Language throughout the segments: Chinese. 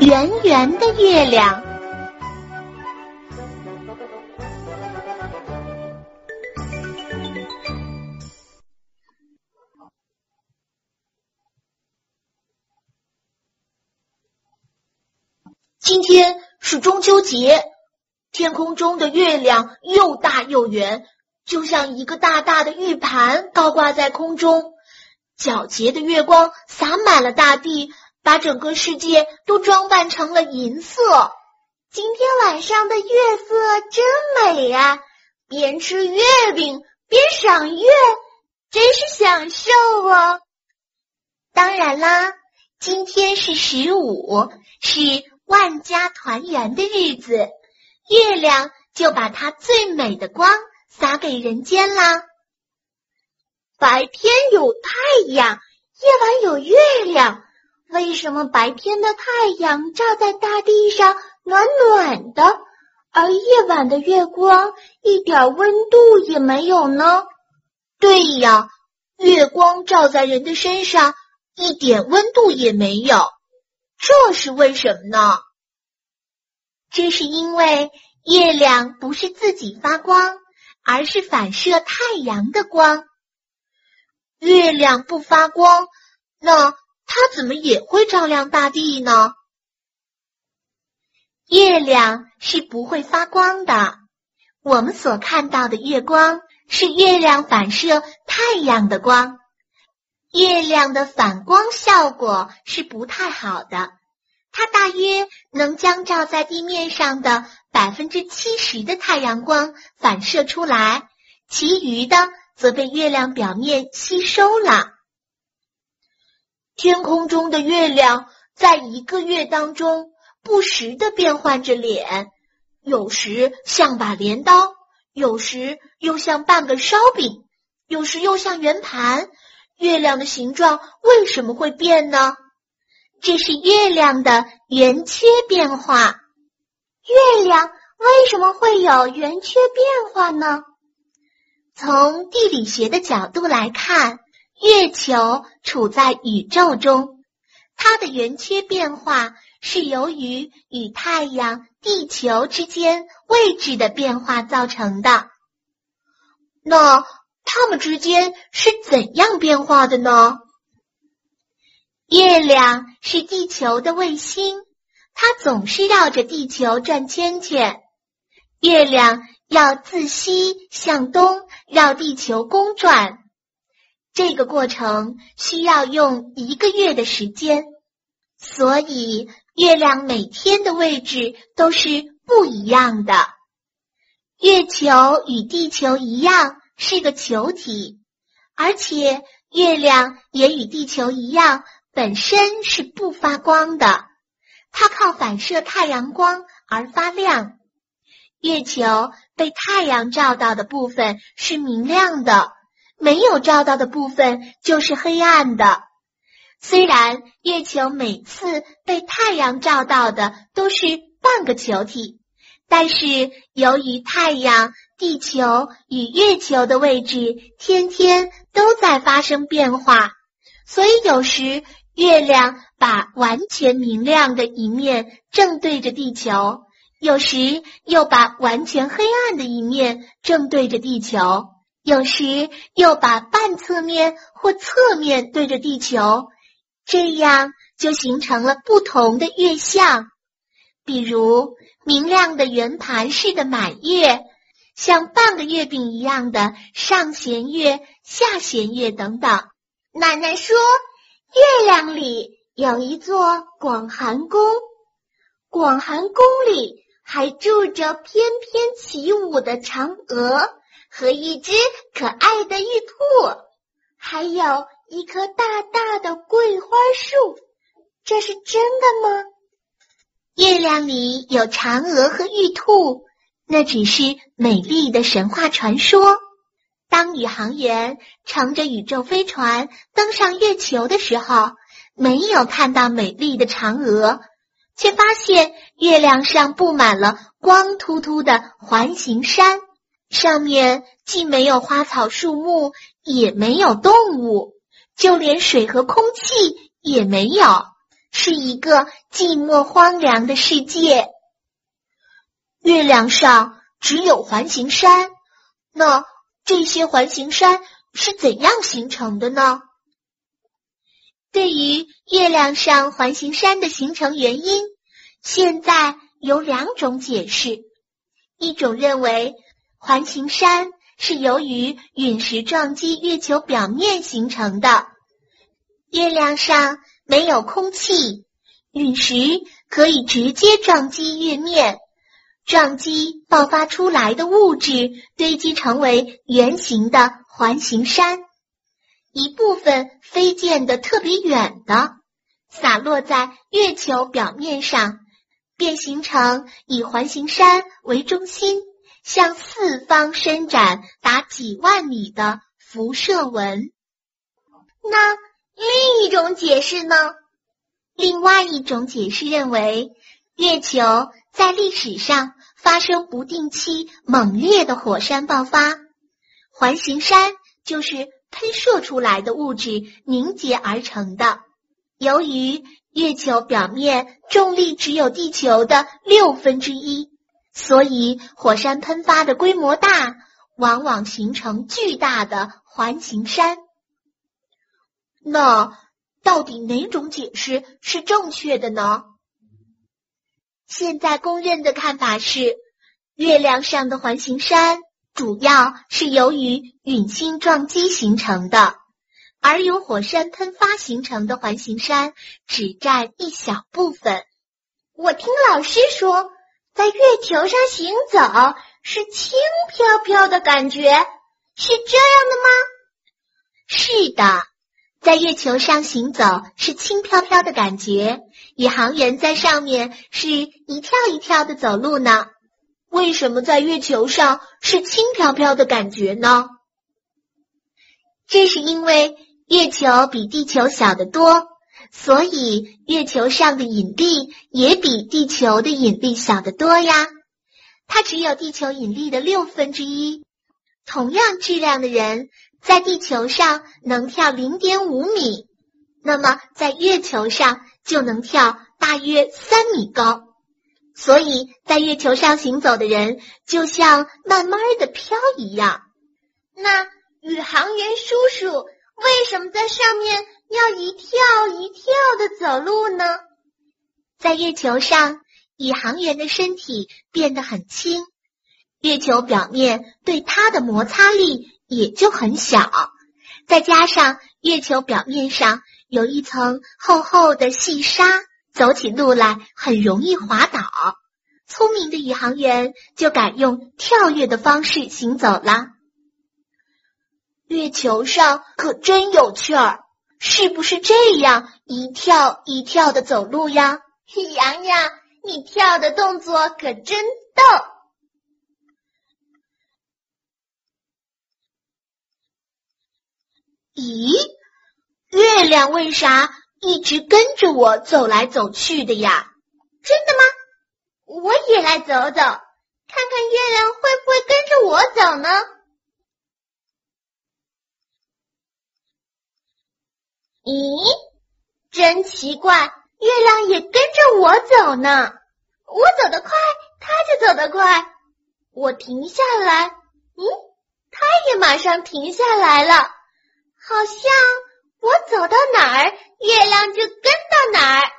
圆圆的月亮。今天是中秋节，天空中的月亮又大又圆，就像一个大大的玉盘高挂在空中。皎洁的月光洒满了大地，把整个世界都装扮成了银色。今天晚上的月色真美呀！边吃月饼边赏月，真是享受哦！当然啦，今天是十五，是万家团圆的日子，月亮就把它最美的光洒给人间啦。白天有太阳，夜晚有月亮。为什么白天的太阳照在大地上暖暖的，而夜晚的月光一点温度也没有呢？对呀，月光照在人的身上一点温度也没有，这是为什么呢？这是因为月亮不是自己发光，而是反射太阳的光。月亮不发光，那它怎么也会照亮大地呢？月亮是不会发光的。我们所看到的月光是月亮反射太阳的光。月亮的反光效果是不太好的，它大约能将照在地面上的百分之七十的太阳光反射出来，其余的。则被月亮表面吸收了。天空中的月亮在一个月当中不时的变换着脸，有时像把镰刀，有时又像半个烧饼，有时又像圆盘。月亮的形状为什么会变呢？这是月亮的圆缺变化。月亮为什么会有圆缺变化呢？从地理学的角度来看，月球处在宇宙中，它的圆缺变化是由于与太阳、地球之间位置的变化造成的。那它们之间是怎样变化的呢？月亮是地球的卫星，它总是绕着地球转圈圈。月亮。要自西向东绕地球公转，这个过程需要用一个月的时间，所以月亮每天的位置都是不一样的。月球与地球一样是个球体，而且月亮也与地球一样，本身是不发光的，它靠反射太阳光而发亮。月球被太阳照到的部分是明亮的，没有照到的部分就是黑暗的。虽然月球每次被太阳照到的都是半个球体，但是由于太阳、地球与月球的位置天天都在发生变化，所以有时月亮把完全明亮的一面正对着地球。有时又把完全黑暗的一面正对着地球，有时又把半侧面或侧面对着地球，这样就形成了不同的月相。比如明亮的圆盘式的满月，像半个月饼一样的上弦月、下弦月等等。奶奶说，月亮里有一座广寒宫，广寒宫里。还住着翩翩起舞的嫦娥和一只可爱的玉兔，还有一棵大大的桂花树。这是真的吗？月亮里有嫦娥和玉兔，那只是美丽的神话传说。当宇航员乘着宇宙飞船登上月球的时候，没有看到美丽的嫦娥。却发现月亮上布满了光秃秃的环形山，上面既没有花草树木，也没有动物，就连水和空气也没有。是一个寂寞荒凉的世界。月亮上只有环形山，那这些环形山是怎样形成的呢？对于月亮上环形山的形成原因，现在有两种解释。一种认为环形山是由于陨石撞击月球表面形成的。月亮上没有空气，陨石可以直接撞击月面，撞击爆发出来的物质堆积成为圆形的环形山。一部分飞溅的特别远的，洒落在月球表面上，便形成以环形山为中心，向四方伸展达几万里的辐射纹。那另一种解释呢？另外一种解释认为，月球在历史上发生不定期猛烈的火山爆发，环形山就是。喷射出来的物质凝结而成的。由于月球表面重力只有地球的六分之一，所以火山喷发的规模大，往往形成巨大的环形山。那到底哪种解释是正确的呢？现在公认的看法是，月亮上的环形山。主要是由于陨星撞击形成的，而由火山喷发形成的环形山只占一小部分。我听老师说，在月球上行走是轻飘飘的感觉，是这样的吗？是的，在月球上行走是轻飘飘的感觉，宇航员在上面是一跳一跳的走路呢。为什么在月球上是轻飘飘的感觉呢？这是因为月球比地球小得多，所以月球上的引力也比地球的引力小得多呀。它只有地球引力的六分之一。同样质量的人在地球上能跳零点五米，那么在月球上就能跳大约三米高。所以在月球上行走的人就像慢慢的飘一样。那宇航员叔叔为什么在上面要一跳一跳的走路呢？在月球上，宇航员的身体变得很轻，月球表面对它的摩擦力也就很小。再加上月球表面上有一层厚厚的细沙。走起路来很容易滑倒，聪明的宇航员就改用跳跃的方式行走了。月球上可真有趣儿，是不是这样一跳一跳的走路呀？洋洋，你跳的动作可真逗。咦，月亮为啥？一直跟着我走来走去的呀，真的吗？我也来走走，看看月亮会不会跟着我走呢？咦，真奇怪，月亮也跟着我走呢。我走得快，它就走得快。我停下来，嗯，它也马上停下来了，好像。我走到哪儿，月亮就跟到哪儿。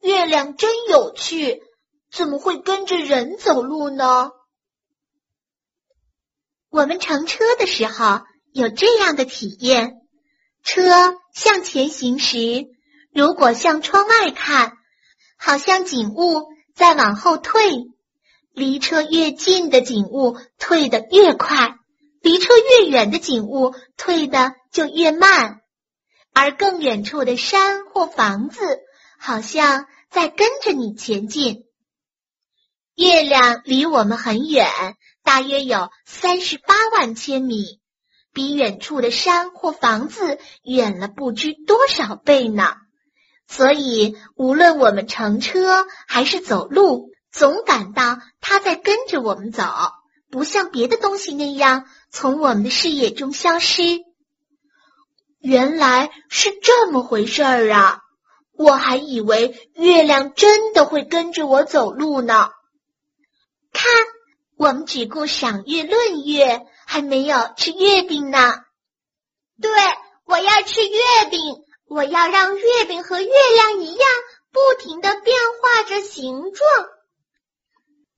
月亮真有趣，怎么会跟着人走路呢？我们乘车的时候有这样的体验：车向前行时，如果向窗外看，好像景物在往后退；离车越近的景物退得越快，离车越远的景物退的就越慢。而更远处的山或房子，好像在跟着你前进。月亮离我们很远，大约有三十八万千米，比远处的山或房子远了不知多少倍呢。所以，无论我们乘车还是走路，总感到它在跟着我们走，不像别的东西那样从我们的视野中消失。原来是这么回事儿啊！我还以为月亮真的会跟着我走路呢。看，我们只顾赏月论月，还没有吃月饼呢。对，我要吃月饼，我要让月饼和月亮一样，不停的变化着形状。